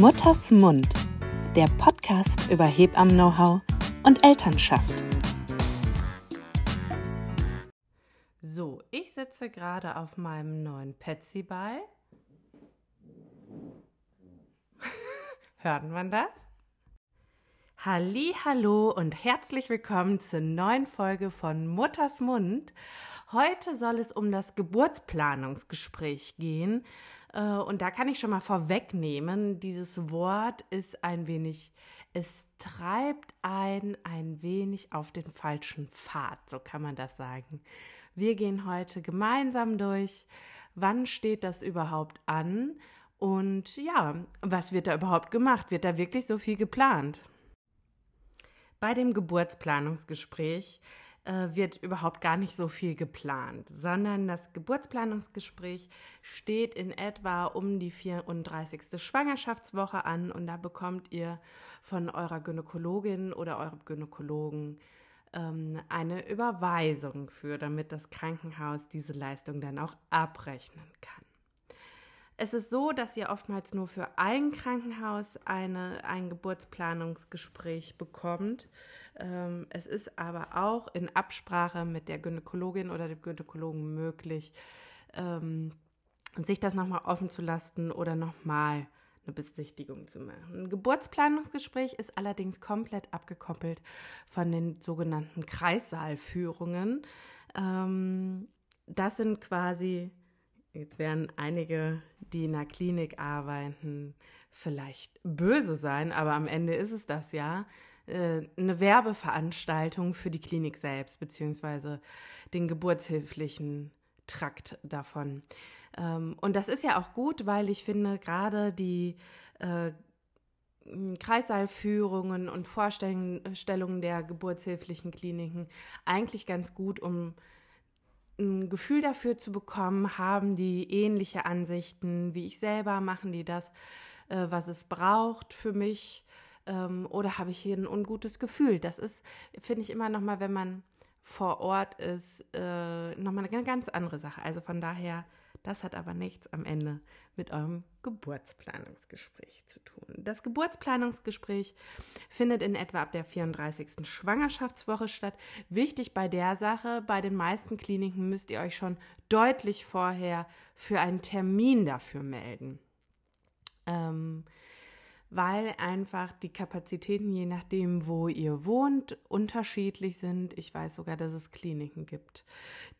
Mutters Mund, der Podcast über Hebammen-Know-how und Elternschaft. So, ich sitze gerade auf meinem neuen Petsy-Ball. Hört man das? Halli, hallo und herzlich willkommen zur neuen Folge von Mutters Mund. Heute soll es um das Geburtsplanungsgespräch gehen. Äh, und da kann ich schon mal vorwegnehmen, dieses Wort ist ein wenig, es treibt ein ein wenig auf den falschen Pfad, so kann man das sagen. Wir gehen heute gemeinsam durch, wann steht das überhaupt an und ja, was wird da überhaupt gemacht? Wird da wirklich so viel geplant? Bei dem Geburtsplanungsgespräch wird überhaupt gar nicht so viel geplant, sondern das Geburtsplanungsgespräch steht in etwa um die 34. Schwangerschaftswoche an und da bekommt ihr von eurer Gynäkologin oder eurem Gynäkologen ähm, eine Überweisung für, damit das Krankenhaus diese Leistung dann auch abrechnen kann. Es ist so, dass ihr oftmals nur für ein Krankenhaus eine, ein Geburtsplanungsgespräch bekommt. Ähm, es ist aber auch in Absprache mit der Gynäkologin oder dem Gynäkologen möglich, ähm, sich das nochmal offen zu lassen oder nochmal eine Besichtigung zu machen. Ein Geburtsplanungsgespräch ist allerdings komplett abgekoppelt von den sogenannten Kreissaalführungen. Ähm, das sind quasi, jetzt werden einige, die in der Klinik arbeiten, vielleicht böse sein, aber am Ende ist es das ja. Äh, eine Werbeveranstaltung für die Klinik selbst, beziehungsweise den geburtshilflichen Trakt davon. Ähm, und das ist ja auch gut, weil ich finde, gerade die äh, Kreissaalführungen und Vorstellungen der geburtshilflichen Kliniken eigentlich ganz gut, um ein Gefühl dafür zu bekommen, haben die ähnliche Ansichten wie ich selber, machen die das, äh, was es braucht für mich ähm, oder habe ich hier ein ungutes Gefühl? Das ist, finde ich immer nochmal, wenn man vor Ort ist, äh, nochmal eine ganz andere Sache. Also von daher, das hat aber nichts am Ende mit eurem Geburtsplanungsgespräch zu tun. Das Geburtsplanungsgespräch findet in etwa ab der 34. Schwangerschaftswoche statt. Wichtig bei der Sache, bei den meisten Kliniken müsst ihr euch schon deutlich vorher für einen Termin dafür melden. Ähm, weil einfach die Kapazitäten, je nachdem, wo ihr wohnt, unterschiedlich sind. Ich weiß sogar, dass es Kliniken gibt,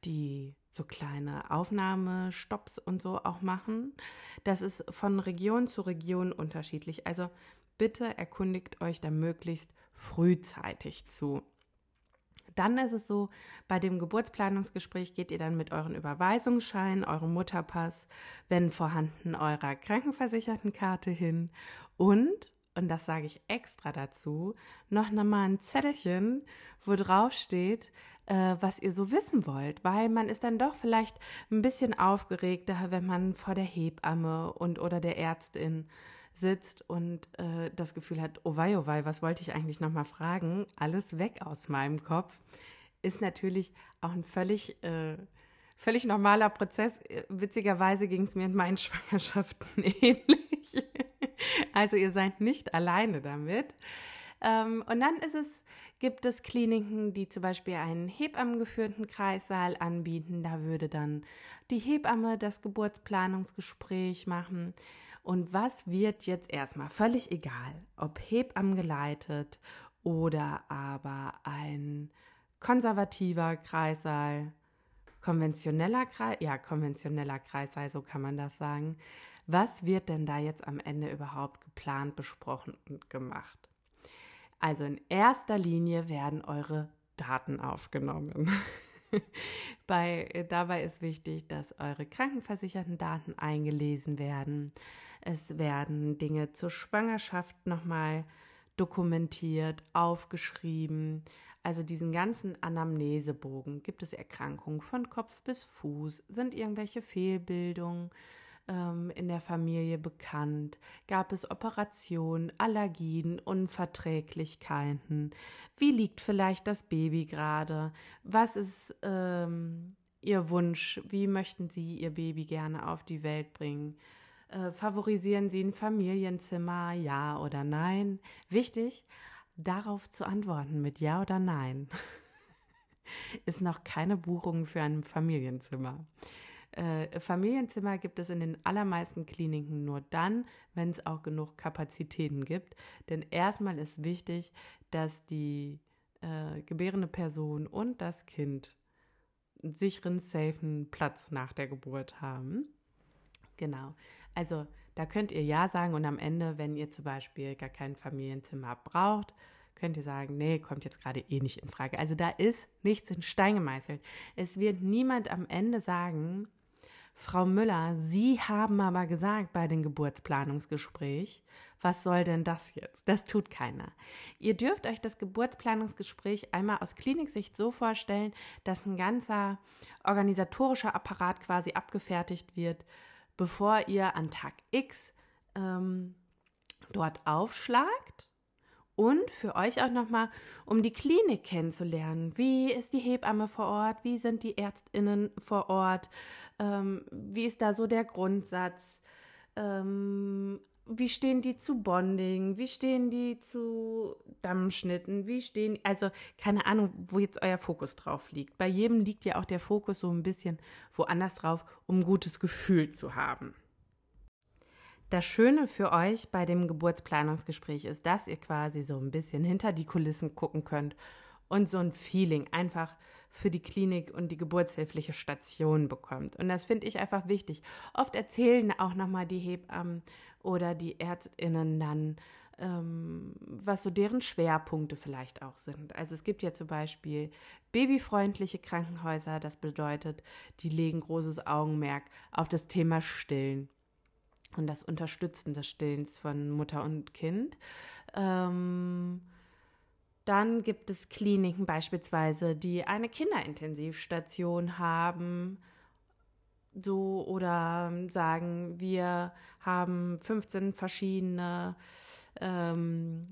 die so kleine Aufnahmestopps und so auch machen. Das ist von Region zu Region unterschiedlich. Also bitte erkundigt euch da möglichst frühzeitig zu. Dann ist es so, bei dem Geburtsplanungsgespräch geht ihr dann mit euren Überweisungsschein, eurem Mutterpass, wenn vorhanden, eurer Krankenversichertenkarte hin und, und das sage ich extra dazu, noch einmal ein Zettelchen, wo drauf steht, äh, was ihr so wissen wollt, weil man ist dann doch vielleicht ein bisschen aufgeregter, wenn man vor der Hebamme und oder der Ärztin sitzt und äh, das Gefühl hat, oh wei, oh wei, was wollte ich eigentlich nochmal fragen? Alles weg aus meinem Kopf. Ist natürlich auch ein völlig, äh, völlig normaler Prozess. Witzigerweise ging es mir in meinen Schwangerschaften ähnlich. also ihr seid nicht alleine damit. Ähm, und dann ist es, gibt es Kliniken, die zum Beispiel einen hebammengeführten Kreissaal anbieten. Da würde dann die Hebamme das Geburtsplanungsgespräch machen. Und was wird jetzt erstmal völlig egal, ob Hebammen geleitet oder aber ein konservativer Kreissaal, konventioneller Kreis, ja, konventioneller Kreissaal, so kann man das sagen. Was wird denn da jetzt am Ende überhaupt geplant, besprochen und gemacht? Also in erster Linie werden eure Daten aufgenommen. Bei, dabei ist wichtig, dass eure krankenversicherten Daten eingelesen werden. Es werden Dinge zur Schwangerschaft nochmal dokumentiert, aufgeschrieben. Also diesen ganzen Anamnesebogen. Gibt es Erkrankungen von Kopf bis Fuß? Sind irgendwelche Fehlbildungen ähm, in der Familie bekannt? Gab es Operationen, Allergien, Unverträglichkeiten? Wie liegt vielleicht das Baby gerade? Was ist ähm, Ihr Wunsch? Wie möchten Sie Ihr Baby gerne auf die Welt bringen? Äh, favorisieren Sie ein Familienzimmer, ja oder nein? Wichtig, darauf zu antworten mit ja oder nein. Ist noch keine Buchung für ein Familienzimmer. Äh, Familienzimmer gibt es in den allermeisten Kliniken nur dann, wenn es auch genug Kapazitäten gibt. Denn erstmal ist wichtig, dass die äh, gebärende Person und das Kind einen sicheren, safen Platz nach der Geburt haben. Genau. Also da könnt ihr Ja sagen und am Ende, wenn ihr zum Beispiel gar kein Familienzimmer braucht, könnt ihr sagen, nee, kommt jetzt gerade eh nicht in Frage. Also da ist nichts in Stein gemeißelt. Es wird niemand am Ende sagen, Frau Müller, Sie haben aber gesagt bei dem Geburtsplanungsgespräch, was soll denn das jetzt? Das tut keiner. Ihr dürft euch das Geburtsplanungsgespräch einmal aus Kliniksicht so vorstellen, dass ein ganzer organisatorischer Apparat quasi abgefertigt wird, bevor ihr an Tag X ähm, dort aufschlagt und für euch auch nochmal, um die Klinik kennenzulernen. Wie ist die Hebamme vor Ort? Wie sind die Ärztinnen vor Ort? Ähm, wie ist da so der Grundsatz? Ähm, wie stehen die zu Bonding? Wie stehen die zu Dammschnitten? Wie stehen, also keine Ahnung, wo jetzt euer Fokus drauf liegt. Bei jedem liegt ja auch der Fokus so ein bisschen woanders drauf, um ein gutes Gefühl zu haben. Das Schöne für euch bei dem Geburtsplanungsgespräch ist, dass ihr quasi so ein bisschen hinter die Kulissen gucken könnt und so ein Feeling einfach für die Klinik und die geburtshilfliche Station bekommt. Und das finde ich einfach wichtig. Oft erzählen auch nochmal die Hebammen oder die Ärztinnen dann, ähm, was so deren Schwerpunkte vielleicht auch sind. Also es gibt ja zum Beispiel babyfreundliche Krankenhäuser. Das bedeutet, die legen großes Augenmerk auf das Thema Stillen und das Unterstützen des Stillens von Mutter und Kind. Ähm, dann gibt es Kliniken beispielsweise, die eine Kinderintensivstation haben, so oder sagen, wir haben 15 verschiedene ähm,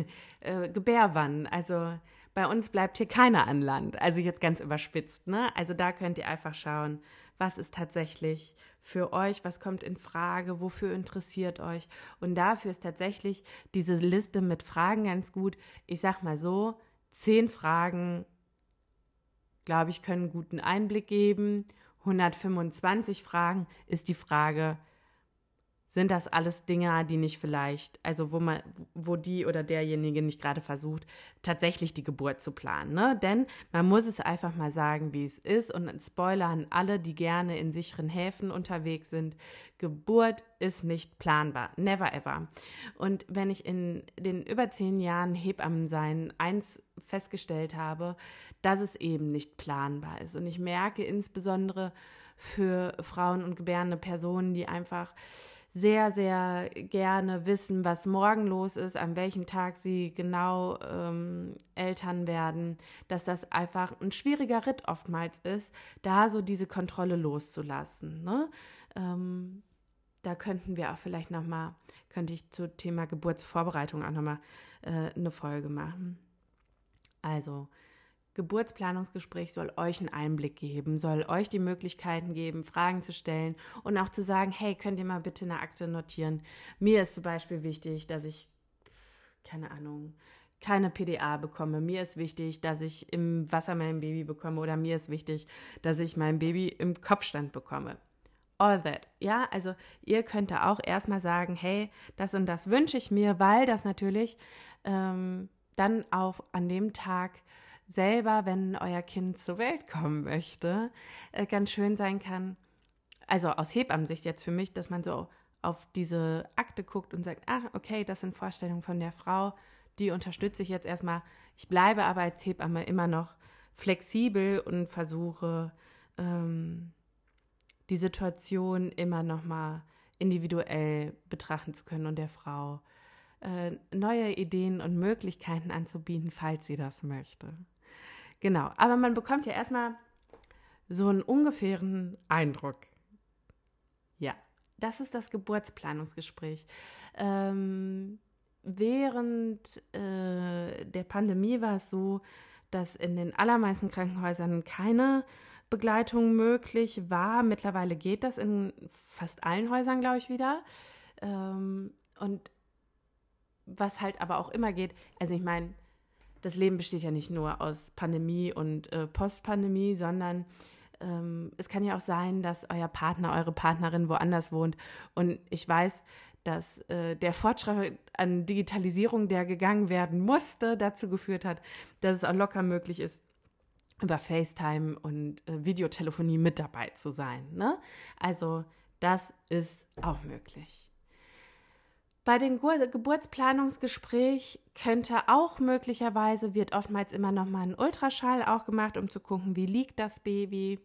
äh, Gebärwannen. Also bei uns bleibt hier keiner an Land. Also jetzt ganz überspitzt, ne? Also da könnt ihr einfach schauen, was ist tatsächlich für euch, was kommt in Frage, wofür interessiert euch. Und dafür ist tatsächlich diese Liste mit Fragen ganz gut. Ich sag mal so, zehn Fragen, glaube ich, können einen guten Einblick geben. 125 Fragen ist die Frage, sind das alles Dinge, die nicht vielleicht, also wo man, wo die oder derjenige nicht gerade versucht, tatsächlich die Geburt zu planen. Ne? Denn man muss es einfach mal sagen, wie es ist. Und ein Spoiler an alle, die gerne in sicheren Häfen unterwegs sind. Geburt ist nicht planbar. Never ever. Und wenn ich in den über zehn Jahren Hebammensein eins festgestellt habe, dass es eben nicht planbar ist. Und ich merke insbesondere für Frauen und gebärende Personen, die einfach sehr, sehr gerne wissen, was morgen los ist, an welchem Tag sie genau ähm, Eltern werden, dass das einfach ein schwieriger Ritt oftmals ist, da so diese Kontrolle loszulassen. Ne? Ähm, da könnten wir auch vielleicht nochmal, könnte ich zu Thema Geburtsvorbereitung auch nochmal äh, eine Folge machen. Also, Geburtsplanungsgespräch soll euch einen Einblick geben, soll euch die Möglichkeiten geben, Fragen zu stellen und auch zu sagen, hey, könnt ihr mal bitte eine Akte notieren? Mir ist zum Beispiel wichtig, dass ich, keine Ahnung, keine PDA bekomme. Mir ist wichtig, dass ich im Wasser mein Baby bekomme oder mir ist wichtig, dass ich mein Baby im Kopfstand bekomme. All that. Ja, also ihr könnt da auch erstmal sagen, hey, das und das wünsche ich mir, weil das natürlich ähm, dann auch an dem Tag selber, wenn euer Kind zur Welt kommen möchte, äh, ganz schön sein kann. Also aus Hebammensicht jetzt für mich, dass man so auf diese Akte guckt und sagt, ah, okay, das sind Vorstellungen von der Frau, die unterstütze ich jetzt erstmal. Ich bleibe aber als Hebamme immer noch flexibel und versuche ähm, die Situation immer noch mal individuell betrachten zu können und der Frau äh, neue Ideen und Möglichkeiten anzubieten, falls sie das möchte. Genau, aber man bekommt ja erstmal so einen ungefähren Eindruck. Ja, das ist das Geburtsplanungsgespräch. Ähm, während äh, der Pandemie war es so, dass in den allermeisten Krankenhäusern keine Begleitung möglich war. Mittlerweile geht das in fast allen Häusern, glaube ich, wieder. Ähm, und was halt aber auch immer geht, also ich meine, das Leben besteht ja nicht nur aus Pandemie und äh, Postpandemie, sondern ähm, es kann ja auch sein, dass euer Partner, eure Partnerin woanders wohnt. Und ich weiß, dass äh, der Fortschritt an Digitalisierung, der gegangen werden musste, dazu geführt hat, dass es auch locker möglich ist, über FaceTime und äh, Videotelefonie mit dabei zu sein. Ne? Also das ist auch möglich. Bei dem Geburtsplanungsgespräch könnte auch möglicherweise, wird oftmals immer noch mal ein Ultraschall auch gemacht, um zu gucken, wie liegt das Baby.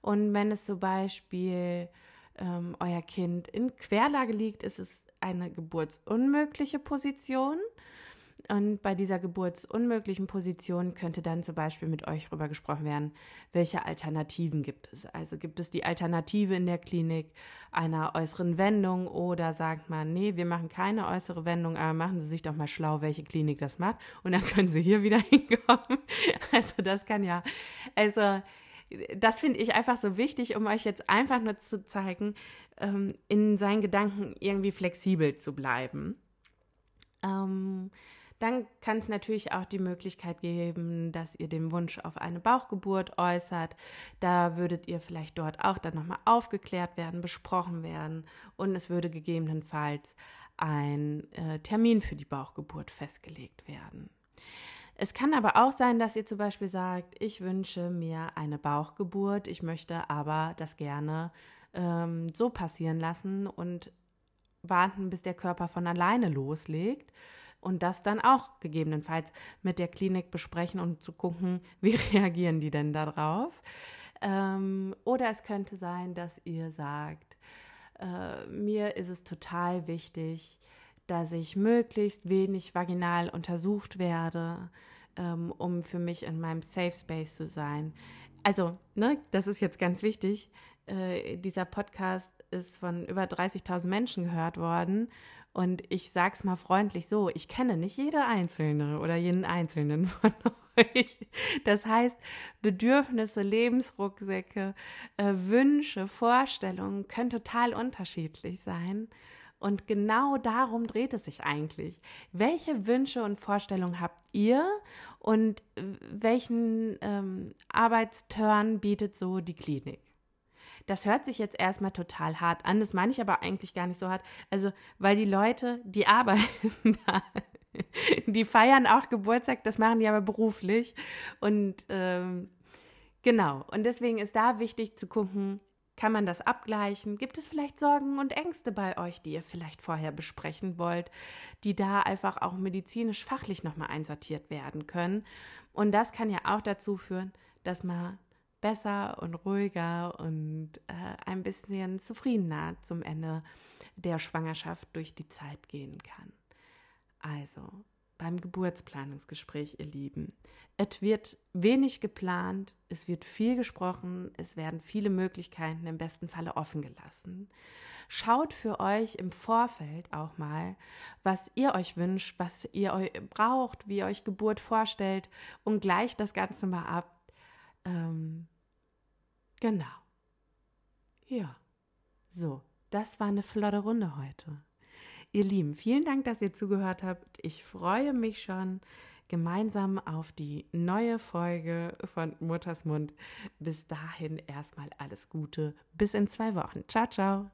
Und wenn es zum Beispiel ähm, euer Kind in Querlage liegt, ist es eine geburtsunmögliche Position. Und bei dieser geburtsunmöglichen Position könnte dann zum Beispiel mit euch darüber gesprochen werden, welche Alternativen gibt es. Also gibt es die Alternative in der Klinik einer äußeren Wendung oder sagt man, nee, wir machen keine äußere Wendung, aber machen Sie sich doch mal schlau, welche Klinik das macht. Und dann können Sie hier wieder hinkommen. Also das kann ja, also das finde ich einfach so wichtig, um euch jetzt einfach nur zu zeigen, ähm, in seinen Gedanken irgendwie flexibel zu bleiben. Ähm, dann kann es natürlich auch die Möglichkeit geben, dass ihr den Wunsch auf eine Bauchgeburt äußert. Da würdet ihr vielleicht dort auch dann nochmal aufgeklärt werden, besprochen werden und es würde gegebenenfalls ein äh, Termin für die Bauchgeburt festgelegt werden. Es kann aber auch sein, dass ihr zum Beispiel sagt, ich wünsche mir eine Bauchgeburt, ich möchte aber das gerne ähm, so passieren lassen und warten, bis der Körper von alleine loslegt und das dann auch gegebenenfalls mit der Klinik besprechen und zu gucken, wie reagieren die denn darauf. Ähm, oder es könnte sein, dass ihr sagt, äh, mir ist es total wichtig, dass ich möglichst wenig vaginal untersucht werde, ähm, um für mich in meinem Safe Space zu sein. Also, ne, das ist jetzt ganz wichtig. Äh, dieser Podcast ist von über 30.000 Menschen gehört worden und ich sag's mal freundlich so, ich kenne nicht jede Einzelne oder jeden Einzelnen von euch. Das heißt, Bedürfnisse, Lebensrucksäcke, äh, Wünsche, Vorstellungen können total unterschiedlich sein. Und genau darum dreht es sich eigentlich. Welche Wünsche und Vorstellungen habt ihr und äh, welchen ähm, Arbeitsturn bietet so die Klinik? Das hört sich jetzt erstmal total hart an, das meine ich aber eigentlich gar nicht so hart. Also, weil die Leute, die arbeiten da, die feiern auch Geburtstag, das machen die aber beruflich. Und ähm, genau, und deswegen ist da wichtig zu gucken, kann man das abgleichen? Gibt es vielleicht Sorgen und Ängste bei euch, die ihr vielleicht vorher besprechen wollt, die da einfach auch medizinisch fachlich nochmal einsortiert werden können? Und das kann ja auch dazu führen, dass man besser und ruhiger und äh, ein bisschen zufriedener zum Ende der Schwangerschaft durch die Zeit gehen kann. Also beim Geburtsplanungsgespräch, ihr Lieben. Es wird wenig geplant, es wird viel gesprochen, es werden viele Möglichkeiten im besten Falle offen gelassen. Schaut für euch im Vorfeld auch mal, was ihr euch wünscht, was ihr euch braucht, wie ihr euch Geburt vorstellt und gleicht das Ganze mal ab ähm, genau. Ja. So, das war eine flotte Runde heute. Ihr Lieben, vielen Dank, dass ihr zugehört habt. Ich freue mich schon gemeinsam auf die neue Folge von Mutters Mund. Bis dahin erstmal alles Gute. Bis in zwei Wochen. Ciao, ciao.